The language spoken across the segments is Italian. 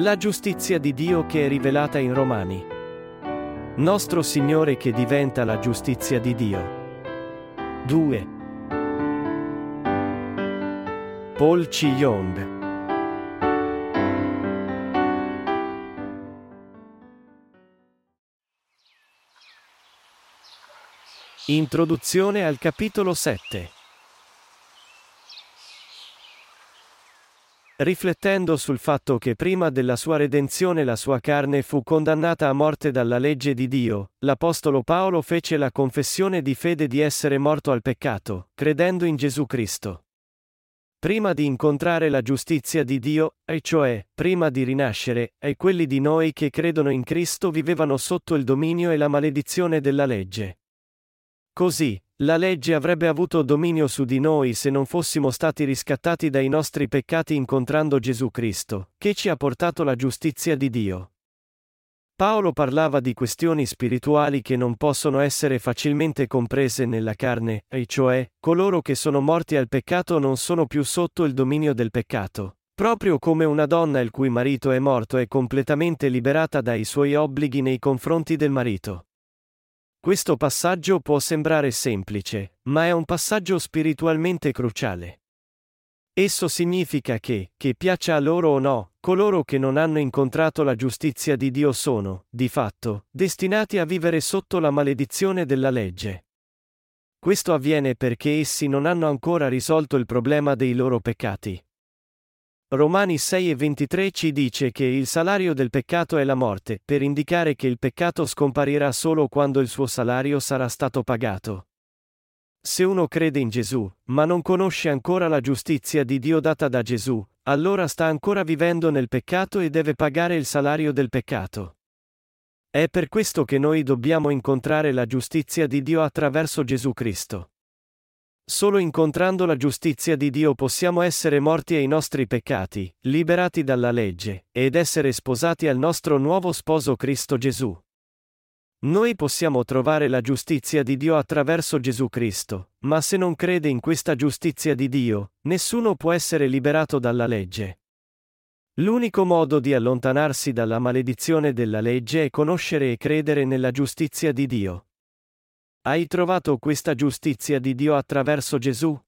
La giustizia di Dio che è rivelata in Romani. Nostro Signore che diventa la giustizia di Dio. 2. Paul Chi-yong Introduzione al capitolo 7 Riflettendo sul fatto che prima della sua redenzione la sua carne fu condannata a morte dalla legge di Dio, l'Apostolo Paolo fece la confessione di fede di essere morto al peccato, credendo in Gesù Cristo. Prima di incontrare la giustizia di Dio, e cioè, prima di rinascere, e quelli di noi che credono in Cristo vivevano sotto il dominio e la maledizione della legge. Così, la legge avrebbe avuto dominio su di noi se non fossimo stati riscattati dai nostri peccati incontrando Gesù Cristo, che ci ha portato la giustizia di Dio. Paolo parlava di questioni spirituali che non possono essere facilmente comprese nella carne, e cioè, coloro che sono morti al peccato non sono più sotto il dominio del peccato. Proprio come una donna il cui marito è morto è completamente liberata dai suoi obblighi nei confronti del marito. Questo passaggio può sembrare semplice, ma è un passaggio spiritualmente cruciale. Esso significa che, che piaccia a loro o no, coloro che non hanno incontrato la giustizia di Dio sono, di fatto, destinati a vivere sotto la maledizione della legge. Questo avviene perché essi non hanno ancora risolto il problema dei loro peccati. Romani 6 e 23 ci dice che il salario del peccato è la morte, per indicare che il peccato scomparirà solo quando il suo salario sarà stato pagato. Se uno crede in Gesù, ma non conosce ancora la giustizia di Dio data da Gesù, allora sta ancora vivendo nel peccato e deve pagare il salario del peccato. È per questo che noi dobbiamo incontrare la giustizia di Dio attraverso Gesù Cristo. Solo incontrando la giustizia di Dio possiamo essere morti ai nostri peccati, liberati dalla legge, ed essere sposati al nostro nuovo sposo Cristo Gesù. Noi possiamo trovare la giustizia di Dio attraverso Gesù Cristo, ma se non crede in questa giustizia di Dio, nessuno può essere liberato dalla legge. L'unico modo di allontanarsi dalla maledizione della legge è conoscere e credere nella giustizia di Dio. Hai trovato questa giustizia di Dio attraverso Gesù?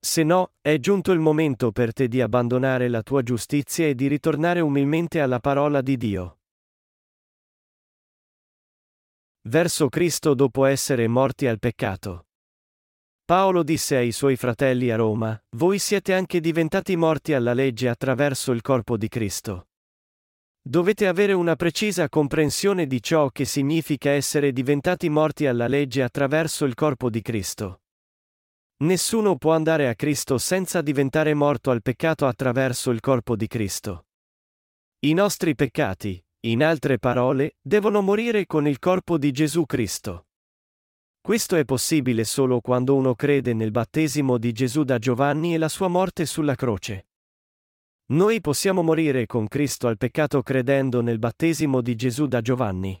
Se no, è giunto il momento per te di abbandonare la tua giustizia e di ritornare umilmente alla parola di Dio. Verso Cristo dopo essere morti al peccato. Paolo disse ai suoi fratelli a Roma, Voi siete anche diventati morti alla legge attraverso il corpo di Cristo. Dovete avere una precisa comprensione di ciò che significa essere diventati morti alla legge attraverso il corpo di Cristo. Nessuno può andare a Cristo senza diventare morto al peccato attraverso il corpo di Cristo. I nostri peccati, in altre parole, devono morire con il corpo di Gesù Cristo. Questo è possibile solo quando uno crede nel battesimo di Gesù da Giovanni e la sua morte sulla croce. Noi possiamo morire con Cristo al peccato credendo nel battesimo di Gesù da Giovanni.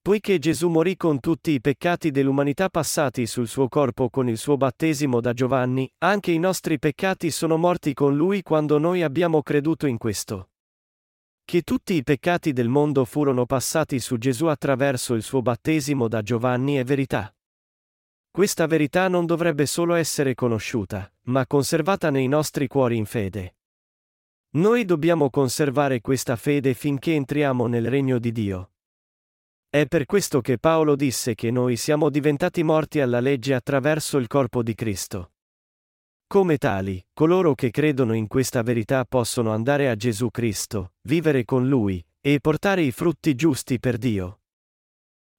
Poiché Gesù morì con tutti i peccati dell'umanità passati sul suo corpo con il suo battesimo da Giovanni, anche i nostri peccati sono morti con lui quando noi abbiamo creduto in questo. Che tutti i peccati del mondo furono passati su Gesù attraverso il suo battesimo da Giovanni è verità. Questa verità non dovrebbe solo essere conosciuta, ma conservata nei nostri cuori in fede. Noi dobbiamo conservare questa fede finché entriamo nel regno di Dio. È per questo che Paolo disse che noi siamo diventati morti alla legge attraverso il corpo di Cristo. Come tali, coloro che credono in questa verità possono andare a Gesù Cristo, vivere con Lui, e portare i frutti giusti per Dio.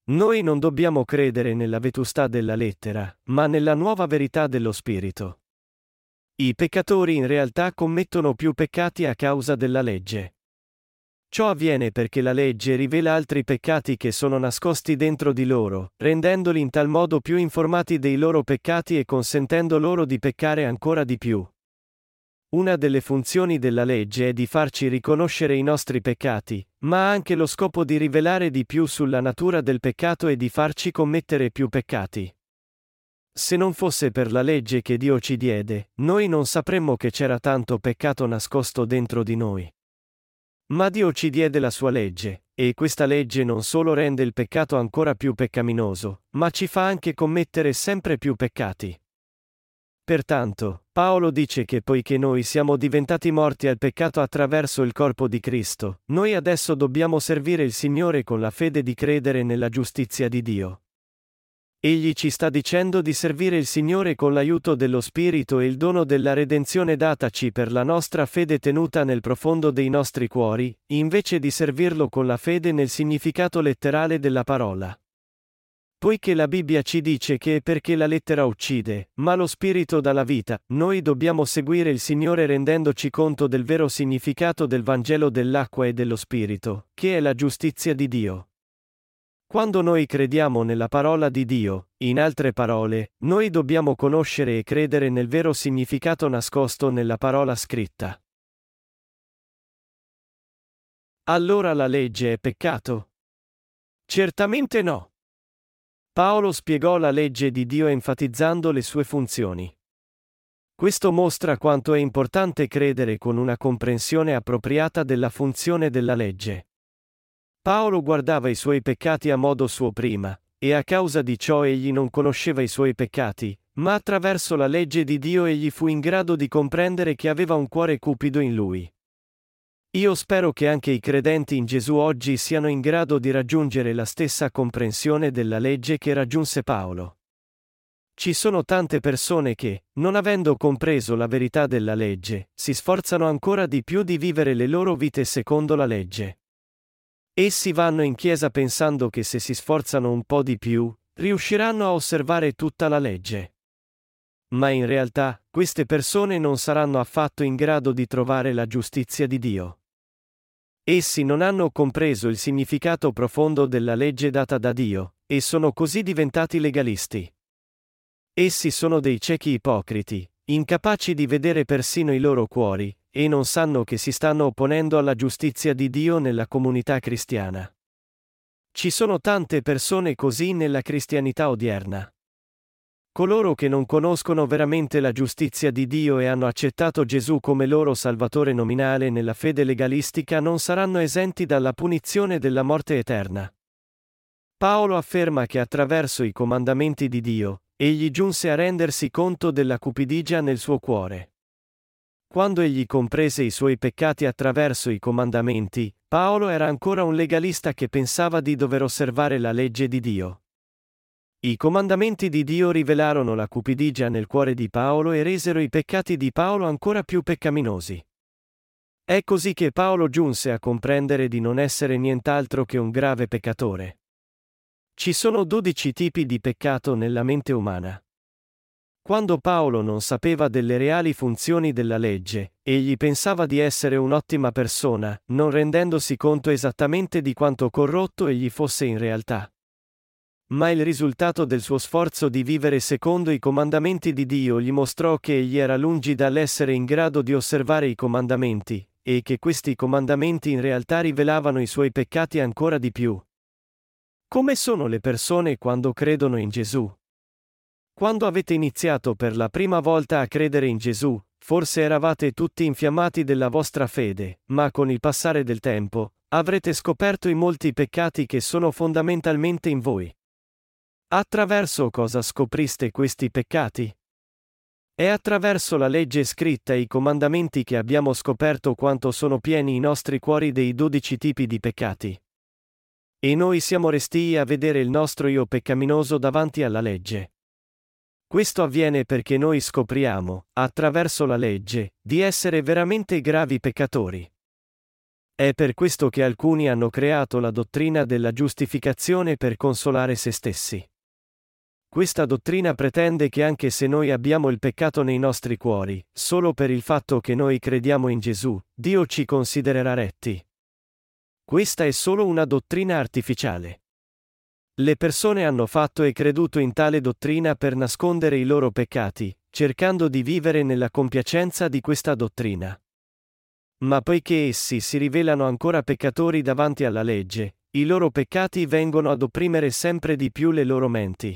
Noi non dobbiamo credere nella vetustà della lettera, ma nella nuova verità dello Spirito. I peccatori in realtà commettono più peccati a causa della legge. Ciò avviene perché la legge rivela altri peccati che sono nascosti dentro di loro, rendendoli in tal modo più informati dei loro peccati e consentendo loro di peccare ancora di più. Una delle funzioni della legge è di farci riconoscere i nostri peccati, ma ha anche lo scopo di rivelare di più sulla natura del peccato e di farci commettere più peccati. Se non fosse per la legge che Dio ci diede, noi non sapremmo che c'era tanto peccato nascosto dentro di noi. Ma Dio ci diede la sua legge, e questa legge non solo rende il peccato ancora più peccaminoso, ma ci fa anche commettere sempre più peccati. Pertanto, Paolo dice che poiché noi siamo diventati morti al peccato attraverso il corpo di Cristo, noi adesso dobbiamo servire il Signore con la fede di credere nella giustizia di Dio. Egli ci sta dicendo di servire il Signore con l'aiuto dello Spirito e il dono della redenzione dataci per la nostra fede tenuta nel profondo dei nostri cuori, invece di servirlo con la fede nel significato letterale della parola. Poiché la Bibbia ci dice che perché la lettera uccide, ma lo spirito dà la vita, noi dobbiamo seguire il Signore rendendoci conto del vero significato del Vangelo dell'acqua e dello spirito, che è la giustizia di Dio. Quando noi crediamo nella parola di Dio, in altre parole, noi dobbiamo conoscere e credere nel vero significato nascosto nella parola scritta. Allora la legge è peccato? Certamente no. Paolo spiegò la legge di Dio enfatizzando le sue funzioni. Questo mostra quanto è importante credere con una comprensione appropriata della funzione della legge. Paolo guardava i suoi peccati a modo suo prima, e a causa di ciò egli non conosceva i suoi peccati, ma attraverso la legge di Dio egli fu in grado di comprendere che aveva un cuore cupido in lui. Io spero che anche i credenti in Gesù oggi siano in grado di raggiungere la stessa comprensione della legge che raggiunse Paolo. Ci sono tante persone che, non avendo compreso la verità della legge, si sforzano ancora di più di vivere le loro vite secondo la legge. Essi vanno in chiesa pensando che se si sforzano un po' di più, riusciranno a osservare tutta la legge. Ma in realtà, queste persone non saranno affatto in grado di trovare la giustizia di Dio. Essi non hanno compreso il significato profondo della legge data da Dio, e sono così diventati legalisti. Essi sono dei ciechi ipocriti, incapaci di vedere persino i loro cuori, e non sanno che si stanno opponendo alla giustizia di Dio nella comunità cristiana. Ci sono tante persone così nella cristianità odierna. Coloro che non conoscono veramente la giustizia di Dio e hanno accettato Gesù come loro Salvatore nominale nella fede legalistica non saranno esenti dalla punizione della morte eterna. Paolo afferma che attraverso i comandamenti di Dio, egli giunse a rendersi conto della cupidigia nel suo cuore. Quando egli comprese i suoi peccati attraverso i comandamenti, Paolo era ancora un legalista che pensava di dover osservare la legge di Dio. I comandamenti di Dio rivelarono la cupidigia nel cuore di Paolo e resero i peccati di Paolo ancora più peccaminosi. È così che Paolo giunse a comprendere di non essere nient'altro che un grave peccatore. Ci sono dodici tipi di peccato nella mente umana. Quando Paolo non sapeva delle reali funzioni della legge, egli pensava di essere un'ottima persona, non rendendosi conto esattamente di quanto corrotto egli fosse in realtà ma il risultato del suo sforzo di vivere secondo i comandamenti di Dio gli mostrò che egli era lungi dall'essere in grado di osservare i comandamenti, e che questi comandamenti in realtà rivelavano i suoi peccati ancora di più. Come sono le persone quando credono in Gesù? Quando avete iniziato per la prima volta a credere in Gesù, forse eravate tutti infiammati della vostra fede, ma con il passare del tempo, avrete scoperto i molti peccati che sono fondamentalmente in voi. Attraverso cosa scopriste questi peccati? È attraverso la legge scritta e i comandamenti che abbiamo scoperto quanto sono pieni i nostri cuori dei dodici tipi di peccati. E noi siamo restii a vedere il nostro io peccaminoso davanti alla legge. Questo avviene perché noi scopriamo, attraverso la legge, di essere veramente gravi peccatori. È per questo che alcuni hanno creato la dottrina della giustificazione per consolare se stessi. Questa dottrina pretende che anche se noi abbiamo il peccato nei nostri cuori, solo per il fatto che noi crediamo in Gesù, Dio ci considererà retti. Questa è solo una dottrina artificiale. Le persone hanno fatto e creduto in tale dottrina per nascondere i loro peccati, cercando di vivere nella compiacenza di questa dottrina. Ma poiché essi si rivelano ancora peccatori davanti alla legge, i loro peccati vengono ad opprimere sempre di più le loro menti.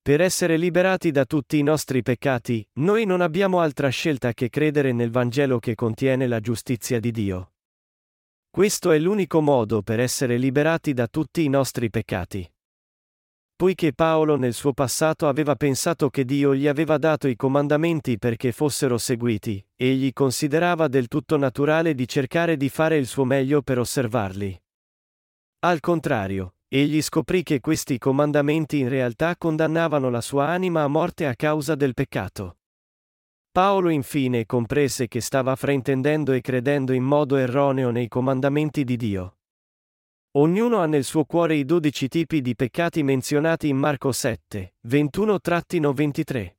Per essere liberati da tutti i nostri peccati, noi non abbiamo altra scelta che credere nel Vangelo che contiene la giustizia di Dio. Questo è l'unico modo per essere liberati da tutti i nostri peccati. Poiché Paolo nel suo passato aveva pensato che Dio gli aveva dato i comandamenti perché fossero seguiti, egli considerava del tutto naturale di cercare di fare il suo meglio per osservarli. Al contrario, egli scoprì che questi comandamenti in realtà condannavano la sua anima a morte a causa del peccato. Paolo infine comprese che stava fraintendendo e credendo in modo erroneo nei comandamenti di Dio. Ognuno ha nel suo cuore i dodici tipi di peccati menzionati in Marco 7, 21-23.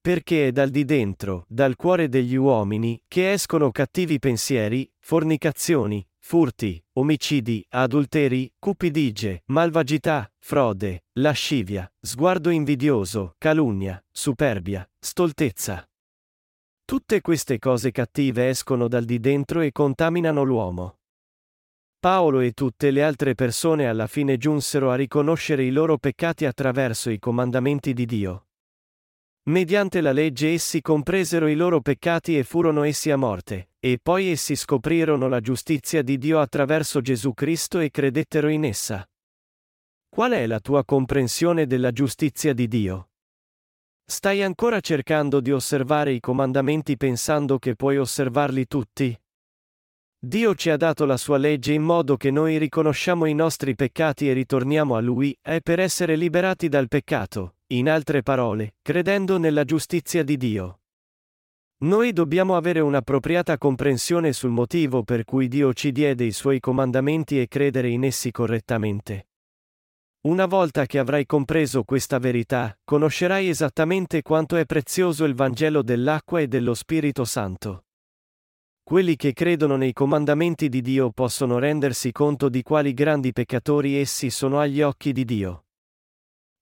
Perché è dal di dentro, dal cuore degli uomini, che escono cattivi pensieri, fornicazioni, furti, omicidi, adulteri, cupidigie, malvagità, frode, lascivia, sguardo invidioso, calunnia, superbia, stoltezza. Tutte queste cose cattive escono dal di dentro e contaminano l'uomo. Paolo e tutte le altre persone alla fine giunsero a riconoscere i loro peccati attraverso i comandamenti di Dio. Mediante la legge essi compresero i loro peccati e furono essi a morte, e poi essi scoprirono la giustizia di Dio attraverso Gesù Cristo e credettero in essa. Qual è la tua comprensione della giustizia di Dio? Stai ancora cercando di osservare i comandamenti pensando che puoi osservarli tutti? Dio ci ha dato la sua legge in modo che noi riconosciamo i nostri peccati e ritorniamo a Lui, è per essere liberati dal peccato, in altre parole, credendo nella giustizia di Dio. Noi dobbiamo avere un'appropriata comprensione sul motivo per cui Dio ci diede i suoi comandamenti e credere in essi correttamente. Una volta che avrai compreso questa verità, conoscerai esattamente quanto è prezioso il Vangelo dell'acqua e dello Spirito Santo. Quelli che credono nei comandamenti di Dio possono rendersi conto di quali grandi peccatori essi sono agli occhi di Dio.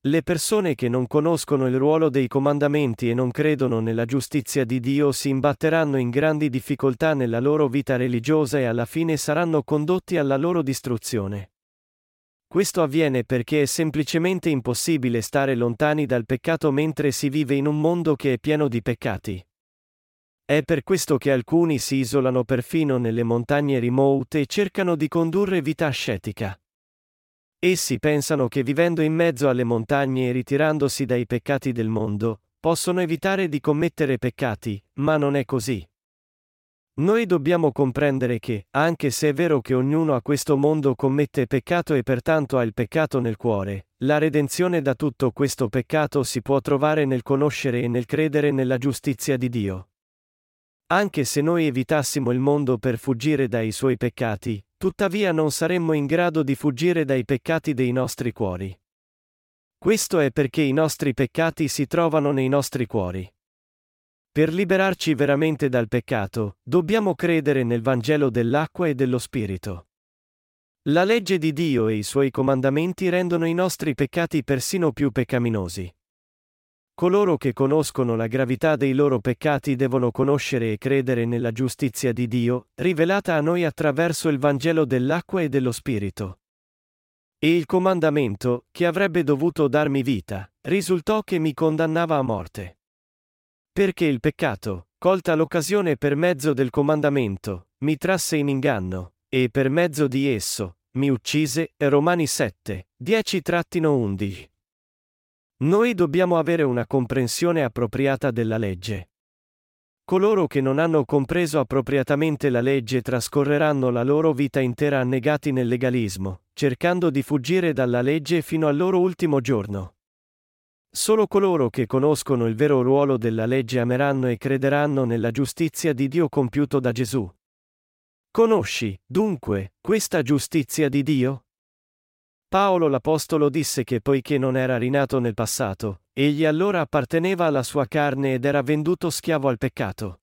Le persone che non conoscono il ruolo dei comandamenti e non credono nella giustizia di Dio si imbatteranno in grandi difficoltà nella loro vita religiosa e alla fine saranno condotti alla loro distruzione. Questo avviene perché è semplicemente impossibile stare lontani dal peccato mentre si vive in un mondo che è pieno di peccati. È per questo che alcuni si isolano perfino nelle montagne rimote e cercano di condurre vita ascetica. Essi pensano che vivendo in mezzo alle montagne e ritirandosi dai peccati del mondo, possono evitare di commettere peccati, ma non è così. Noi dobbiamo comprendere che, anche se è vero che ognuno a questo mondo commette peccato e pertanto ha il peccato nel cuore, la redenzione da tutto questo peccato si può trovare nel conoscere e nel credere nella giustizia di Dio. Anche se noi evitassimo il mondo per fuggire dai suoi peccati, tuttavia non saremmo in grado di fuggire dai peccati dei nostri cuori. Questo è perché i nostri peccati si trovano nei nostri cuori. Per liberarci veramente dal peccato, dobbiamo credere nel Vangelo dell'acqua e dello Spirito. La legge di Dio e i suoi comandamenti rendono i nostri peccati persino più peccaminosi. Coloro che conoscono la gravità dei loro peccati devono conoscere e credere nella giustizia di Dio, rivelata a noi attraverso il Vangelo dell'acqua e dello Spirito. E il comandamento, che avrebbe dovuto darmi vita, risultò che mi condannava a morte. Perché il peccato, colta l'occasione per mezzo del comandamento, mi trasse in inganno, e per mezzo di esso, mi uccise, Romani 7, 10-11. Noi dobbiamo avere una comprensione appropriata della legge. Coloro che non hanno compreso appropriatamente la legge trascorreranno la loro vita intera annegati nel legalismo, cercando di fuggire dalla legge fino al loro ultimo giorno. Solo coloro che conoscono il vero ruolo della legge ameranno e crederanno nella giustizia di Dio compiuto da Gesù. Conosci, dunque, questa giustizia di Dio? Paolo l'Apostolo disse che poiché non era rinato nel passato, egli allora apparteneva alla sua carne ed era venduto schiavo al peccato.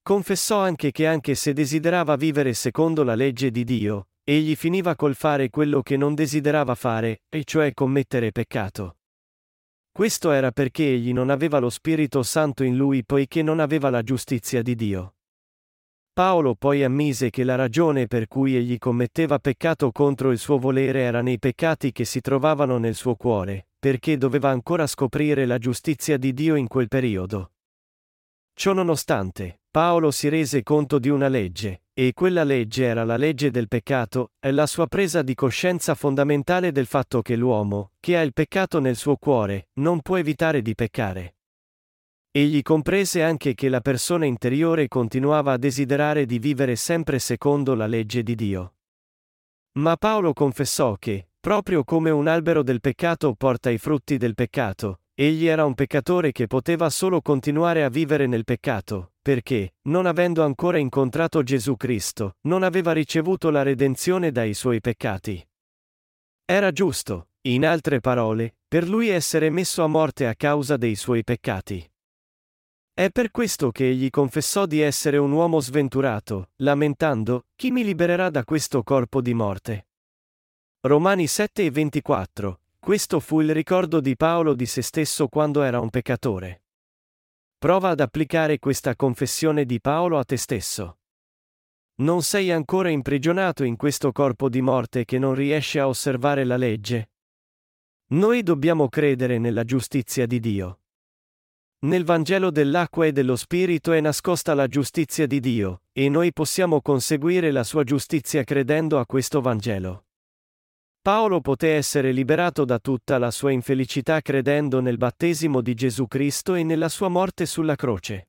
Confessò anche che anche se desiderava vivere secondo la legge di Dio, egli finiva col fare quello che non desiderava fare, e cioè commettere peccato. Questo era perché egli non aveva lo Spirito Santo in lui poiché non aveva la giustizia di Dio. Paolo poi ammise che la ragione per cui egli commetteva peccato contro il suo volere era nei peccati che si trovavano nel suo cuore, perché doveva ancora scoprire la giustizia di Dio in quel periodo. Ciononostante, Paolo si rese conto di una legge, e quella legge era la legge del peccato, e la sua presa di coscienza fondamentale del fatto che l'uomo, che ha il peccato nel suo cuore, non può evitare di peccare. Egli comprese anche che la persona interiore continuava a desiderare di vivere sempre secondo la legge di Dio. Ma Paolo confessò che, proprio come un albero del peccato porta i frutti del peccato, egli era un peccatore che poteva solo continuare a vivere nel peccato, perché, non avendo ancora incontrato Gesù Cristo, non aveva ricevuto la redenzione dai suoi peccati. Era giusto, in altre parole, per lui essere messo a morte a causa dei suoi peccati. È per questo che egli confessò di essere un uomo sventurato, lamentando, chi mi libererà da questo corpo di morte? Romani 7 e 24. Questo fu il ricordo di Paolo di se stesso quando era un peccatore. Prova ad applicare questa confessione di Paolo a te stesso. Non sei ancora imprigionato in questo corpo di morte che non riesce a osservare la legge? Noi dobbiamo credere nella giustizia di Dio. Nel Vangelo dell'acqua e dello Spirito è nascosta la giustizia di Dio, e noi possiamo conseguire la sua giustizia credendo a questo Vangelo. Paolo poté essere liberato da tutta la sua infelicità credendo nel battesimo di Gesù Cristo e nella sua morte sulla croce.